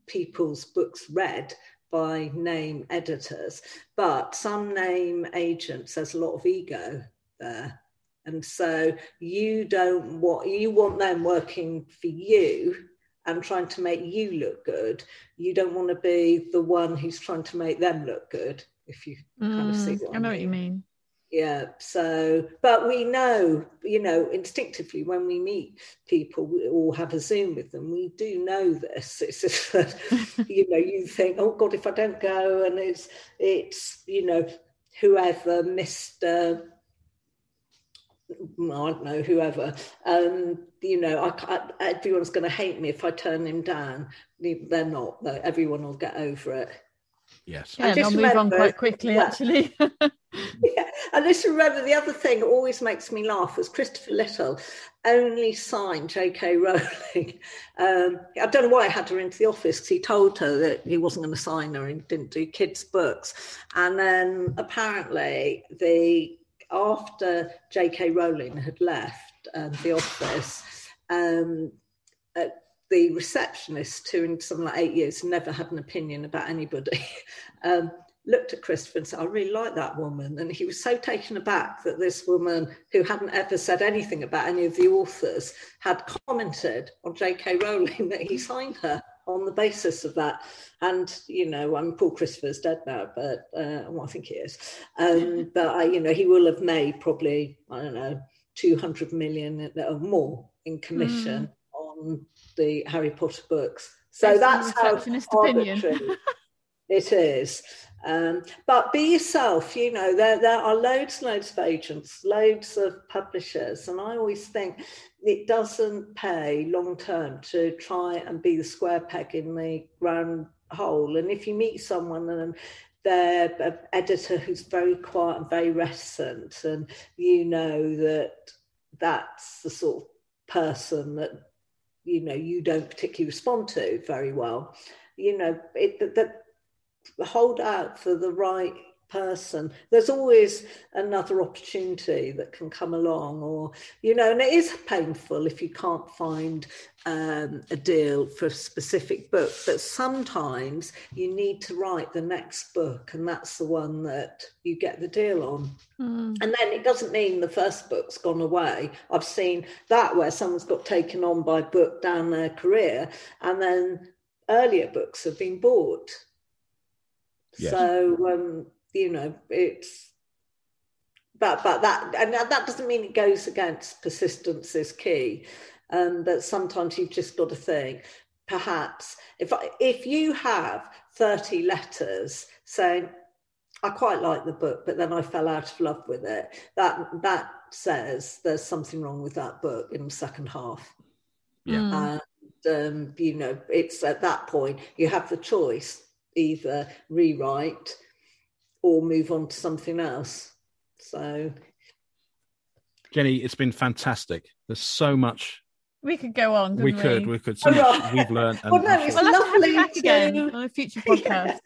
people's books read by name editors, but some name agents, there's a lot of ego there. And so you don't want you want them working for you and trying to make you look good. You don't want to be the one who's trying to make them look good, if you mm, kind of see what I, I know what you mean yeah so but we know you know instinctively when we meet people or have a zoom with them we do know this it's just that you know you think oh god if i don't go and it's it's you know whoever mr I don't know, whoever, um, you know, I, I, everyone's going to hate me if I turn him down. They're not, though. Everyone will get over it. Yes. Yeah, they'll move on quite quickly, yeah. actually. yeah. And just remember the other thing that always makes me laugh was Christopher Little only signed J.K. Rowling. Um, I don't know why I had her into the office because he told her that he wasn't going to sign her and didn't do kids' books. And then apparently, the after J.K. Rowling had left um, the office, um, uh, the receptionist, who in something like eight years never had an opinion about anybody, um, looked at Christopher and said, I really like that woman. And he was so taken aback that this woman, who hadn't ever said anything about any of the authors, had commented on J.K. Rowling that he signed her on the basis of that. And, you know, I'm Paul Christopher's dead now, but uh, well, I think he is. Um, but, I, you know, he will have made probably, I don't know, 200 million or more in commission mm. on the Harry Potter books So Based that's how arbitrary it is. Um, but be yourself, you know, there, there are loads and loads of agents, loads of publishers. And I always think it doesn't pay long term to try and be the square peg in the round hole. And if you meet someone and they're an editor who's very quiet and very reticent, and you know that that's the sort of person that you know you don't particularly respond to very well. You know it that hold out for the right person there's always another opportunity that can come along or you know and it is painful if you can't find um, a deal for a specific book but sometimes you need to write the next book and that's the one that you get the deal on mm. and then it doesn't mean the first book's gone away i've seen that where someone's got taken on by book down their career and then earlier books have been bought Yes. So um, you know, it's but but that and that doesn't mean it goes against persistence is key. Um, but sometimes you've just got to think. Perhaps if if you have thirty letters saying, "I quite like the book, but then I fell out of love with it," that that says there's something wrong with that book in the second half. Yeah. And um, you know, it's at that point you have the choice either rewrite or move on to something else. So, Jenny, it's been fantastic. There's so much. We could go on. We, we could. We could. So much we've learned. well, no, it's well, lovely to, to again on a future podcast.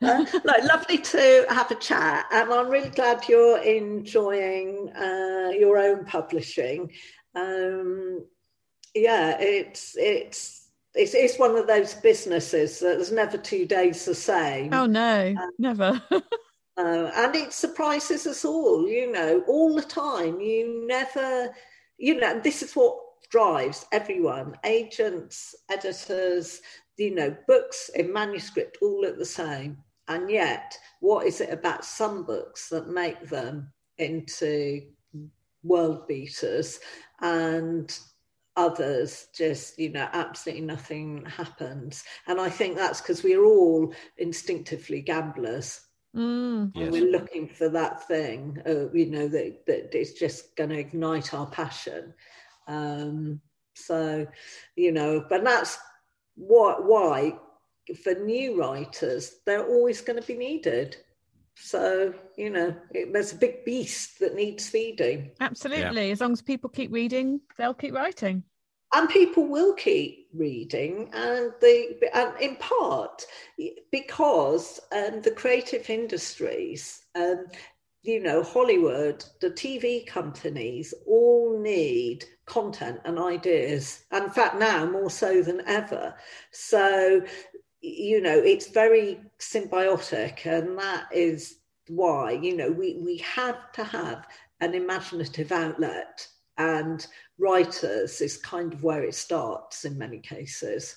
Yeah. uh, no, lovely to have a chat, and I'm really glad you're enjoying uh, your own publishing. Um, yeah, it's it's it's, it's one of those businesses that there's never two days the same. Oh no, uh, never. uh, and it surprises us all, you know, all the time. You never, you know, this is what drives everyone agents, editors, you know, books in manuscript all look the same. And yet, what is it about some books that make them into world beaters? And others just you know absolutely nothing happens and i think that's because we're all instinctively gamblers mm. yes. we're looking for that thing uh, you know that, that it's just going to ignite our passion um, so you know but that's what why for new writers they're always going to be needed so, you know, it, there's a big beast that needs feeding. Absolutely. Yeah. As long as people keep reading, they'll keep writing. And people will keep reading, and they, and in part because um, the creative industries, um, you know, Hollywood, the TV companies all need content and ideas. And in fact, now more so than ever. So you know it's very symbiotic and that is why you know we we have to have an imaginative outlet and writers is kind of where it starts in many cases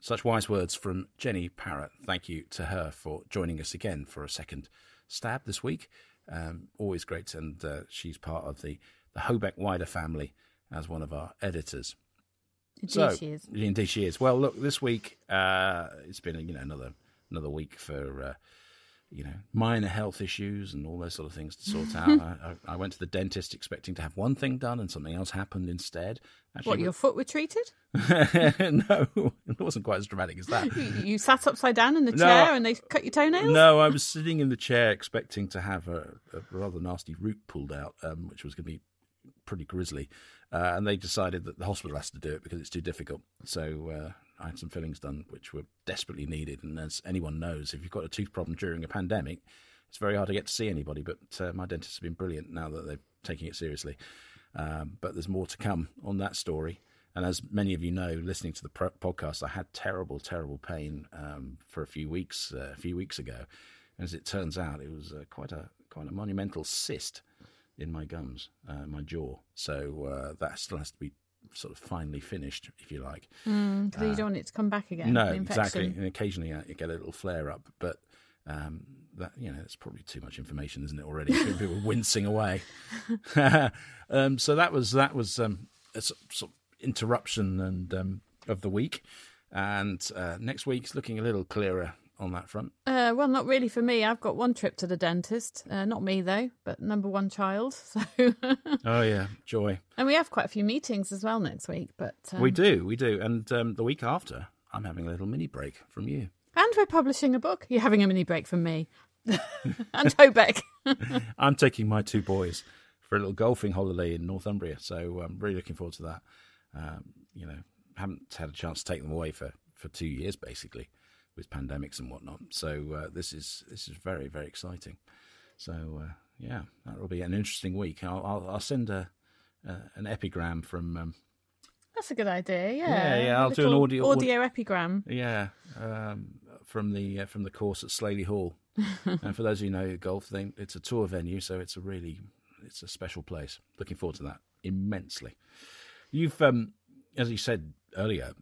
such wise words from jenny parrott thank you to her for joining us again for a second stab this week um, always great and uh, she's part of the the hobeck wider family as one of our editors Indeed so, she is. Indeed she is. Well, look, this week uh, it's been you know another another week for uh, you know minor health issues and all those sort of things to sort out. I, I, went to the dentist expecting to have one thing done and something else happened instead. Actually, what your foot were treated? no, it wasn't quite as dramatic as that. You, you sat upside down in the chair and they cut your toenails. No, I was sitting in the chair expecting to have a, a rather nasty root pulled out, um, which was going to be pretty grisly. Uh, and they decided that the hospital has to do it because it's too difficult. So uh, I had some fillings done, which were desperately needed. And as anyone knows, if you've got a tooth problem during a pandemic, it's very hard to get to see anybody. But uh, my dentist has been brilliant now that they're taking it seriously. Um, but there's more to come on that story. And as many of you know, listening to the pro- podcast, I had terrible, terrible pain um, for a few weeks, uh, a few weeks ago. As it turns out, it was uh, quite a quite a monumental cyst in my gums, uh, my jaw. So uh, that still has to be sort of finally finished, if you like. Because mm, uh, you don't want it to come back again. No, exactly. And occasionally uh, you get a little flare up, but um, that you know it's probably too much information, isn't it? Already, people wincing away. um, so that was that was um, a sort of interruption and um, of the week. And uh, next week's looking a little clearer on that front. Uh, well, not really for me. I've got one trip to the dentist. Uh, not me though, but number one child. So, Oh yeah, joy. and we have quite a few meetings as well next week. But um, We do, we do. And um, the week after, I'm having a little mini break from you. and we're publishing a book. You're having a mini break from me and Hobeck. I'm taking my two boys for a little golfing holiday in Northumbria, so I'm really looking forward to that. Um, you know, haven't had a chance to take them away for, for two years basically, with pandemics and whatnot. So uh, this is this is very very exciting. So uh, yeah, that will be an interesting week. I'll I'll, I'll send a, uh, an epigram from um, That's a good idea. Yeah, Yeah, yeah, I'll do an audio- audio epigram. Yeah, um, from the uh, from the course at Slaley Hall. and for those of you who know golf, they, it's a tour venue, so it's a really it's a special place. Looking forward to that immensely. You've, um, as you said earlier,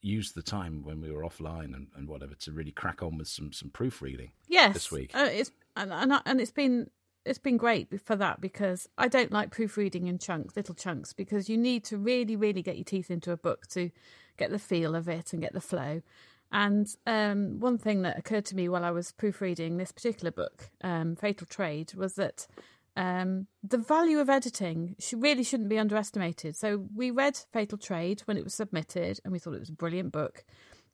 used the time when we were offline and, and whatever to really crack on with some some proofreading. Yes, this week. Uh, it's and and, I- and it's been it's been great for that because I don't like proofreading in chunks, little chunks, because you need to really, really get your teeth into a book to get the feel of it and get the flow. And um, one thing that occurred to me while I was proofreading this particular book, um, Fatal Trade, was that um, the value of editing really shouldn't be underestimated. So we read Fatal Trade when it was submitted, and we thought it was a brilliant book.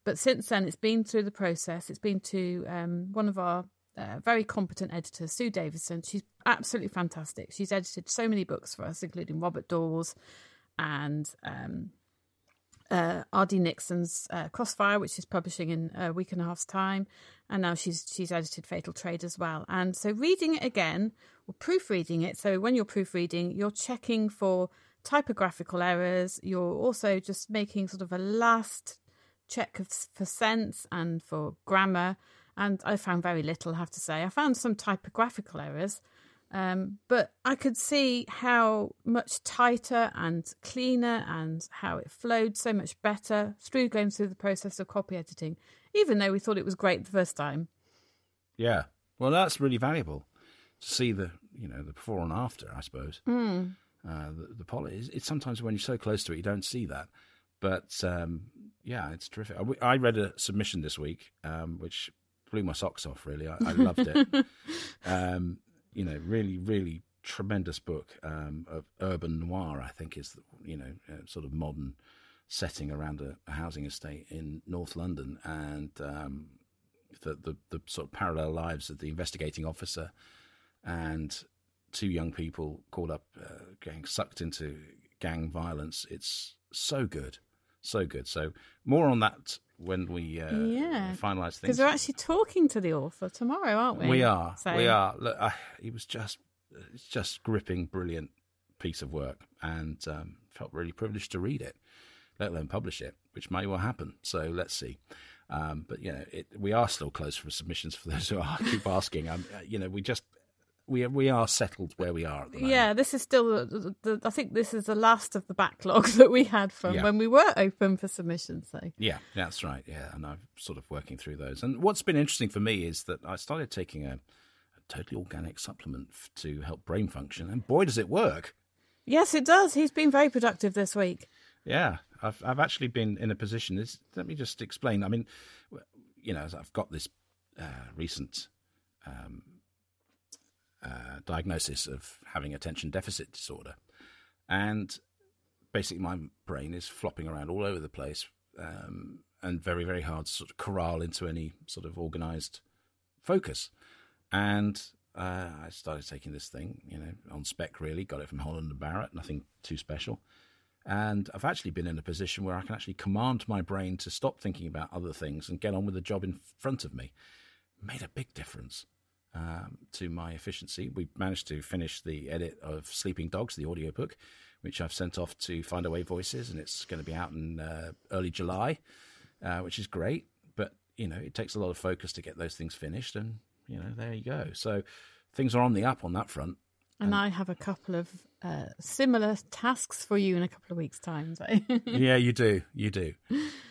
But since then, it's been through the process. It's been to um, one of our uh, very competent editors, Sue Davison. She's absolutely fantastic. She's edited so many books for us, including Robert Daws and um, uh, R.D. Nixon's uh, Crossfire, which is publishing in a week and a half's time, and now she's she's edited Fatal Trade as well. And so, reading it again or proofreading it. So, when you're proofreading, you're checking for typographical errors. You're also just making sort of a last check of, for sense and for grammar. And I found very little, I have to say. I found some typographical errors, um, but I could see how much tighter and cleaner and how it flowed so much better through going through the process of copy editing, even though we thought it was great the first time. Yeah, well, that's really valuable to see the you know the before and after. I suppose Mm. uh, the, the poly. It's, it's sometimes when you're so close to it, you don't see that. But um, yeah, it's terrific. I, I read a submission this week, um, which blew my socks off. Really, I, I loved it. um, you know, really, really tremendous book um, of urban noir. I think is you know uh, sort of modern setting around a, a housing estate in North London, and um, the, the the sort of parallel lives of the investigating officer and two young people caught up, uh, getting sucked into gang violence. It's so good, so good. So more on that when we uh, Yeah. finalise things. Because we're actually talking to the author tomorrow, aren't we? We are, So- we are. Look, I, it was just, it's just gripping, brilliant piece of work, and um, felt really privileged to read it, let alone publish it, which may well happen. So let's see. Um, but you know, it, we are still closed for submissions for those who are keep asking. Um, you know, we just we we are settled where we are at the moment. Yeah, this is still the, the. I think this is the last of the backlog that we had from Yeah. when we were open for submissions. So Yeah, that's right. Yeah, and I'm sort of working through those. And what's been interesting for me is that I started taking a, a totally organic supplement to help brain function, and boy, does it work! yes, it does. He's been very productive this week. Yeah, I've I've actually been in a position. This, let me just explain. I mean, you know, I've got this uh, recent um, uh, diagnosis of having attention deficit disorder, and basically my brain is flopping around all over the place, um, and very very hard to sort of corral into any sort of organised focus. And uh, I started taking this thing, you know, on spec. Really, got it from Holland and Barrett. Nothing too special. And I've actually been in a position where I can actually command my brain to stop thinking about other things and get on with the job in front of me. Made a big difference um, to my efficiency. We managed to finish the edit of Sleeping Dogs, the audiobook, which I've sent off to Findaway Voices, and it's going to be out in uh, early July, uh, which is great. But, you know, it takes a lot of focus to get those things finished, and, you know, there you go. So things are on the up on that front. And I have a couple of uh, similar tasks for you in a couple of weeks' time. So. yeah, you do, you do.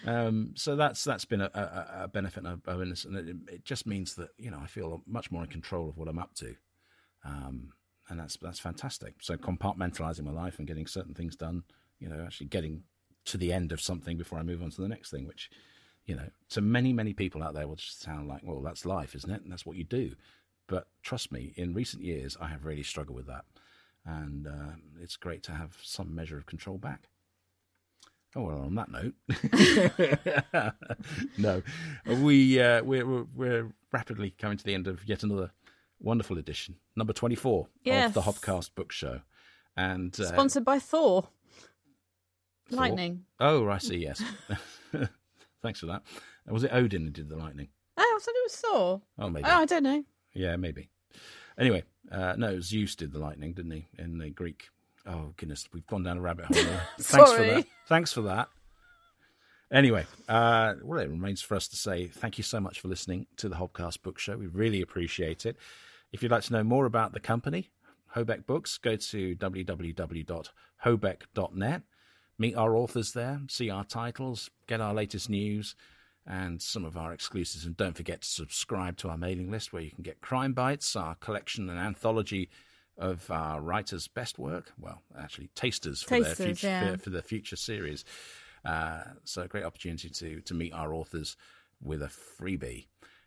Um, so that's that's been a, a, a benefit and a bonus, and it, it just means that you know I feel much more in control of what I'm up to, um, and that's that's fantastic. So compartmentalizing my life and getting certain things done, you know, actually getting to the end of something before I move on to the next thing, which You know, to many, many people out there will just sound like, well, that's life, isn't it? And that's what you do. But trust me, in recent years, I have really struggled with that. And uh, it's great to have some measure of control back. Oh well. On that note, no, we uh, we're we're rapidly coming to the end of yet another wonderful edition, number twenty-four Yes. of the Hobcast Book Show, and uh, Sponsored by Thor. Thor? Lightning. Oh, I see. Yes, thanks for that. Was it Odin who did the lightning? Oh, I thought it was Thor. Oh, maybe. Oh, I don't know. Yeah, maybe. Anyway, uh, no, Zeus did the lightning, didn't he? In the Greek. Oh goodness, we've gone down a rabbit hole. Thanks for that. Thanks for that. Anyway, uh, well, it remains for us to say thank you so much for listening to the Hobcast Book Show. We really appreciate it. If you'd like to know more about the company, Hobeck Books, go to www.hobeck.net. Meet our authors there, see our titles, get our latest news, and some of our exclusives. And don't forget to subscribe to our mailing list where you can get Crime Bites, our collection and anthology of our writers' best work. Well, actually, tasters for their future yeah. for, for the future series. Uh, so, a great opportunity to to meet our authors with a freebie,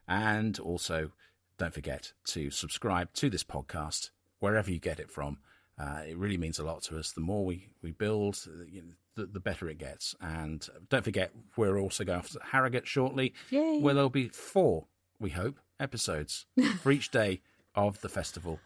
and also don't forget to subscribe to this podcast wherever you get it from. Uh, it really means a lot to us. The more we, we build, uh, you know, the, the better it gets. And don't forget, we're also going off to Harrogate shortly, Yay. where there'll be four, we hope, episodes for each day of the festival.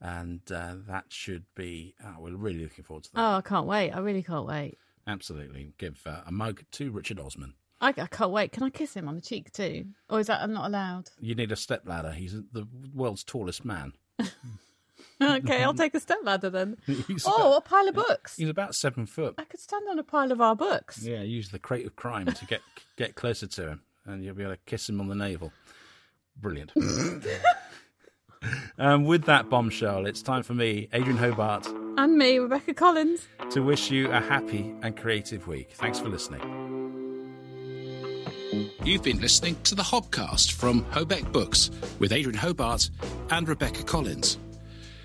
And uh, that should be, oh, we're really looking forward to that. Oh, I can't wait. I really can't wait. Absolutely. Give uh, a mug to Richard Osman. I, I can't wait. Can I kiss him on the cheek too? Or is that I'm not allowed? You need a stepladder. He's the world's tallest man. okay, I'll take a step ladder then. He's Oh, about, a pile of books. he's about seven foot. I could stand on a pile of our books. Yeah, use the crate of crime to get get closer to him, and you'll be able to kiss him on the navel. Brilliant. um, with that bombshell, it's time for me, Adrian Hobart, And me, Rebecca Collins. to wish you a happy and creative week. Thanks for listening. You've been listening to the Hobcast from Hobeck Books with Adrian Hobart and Rebecca Collins.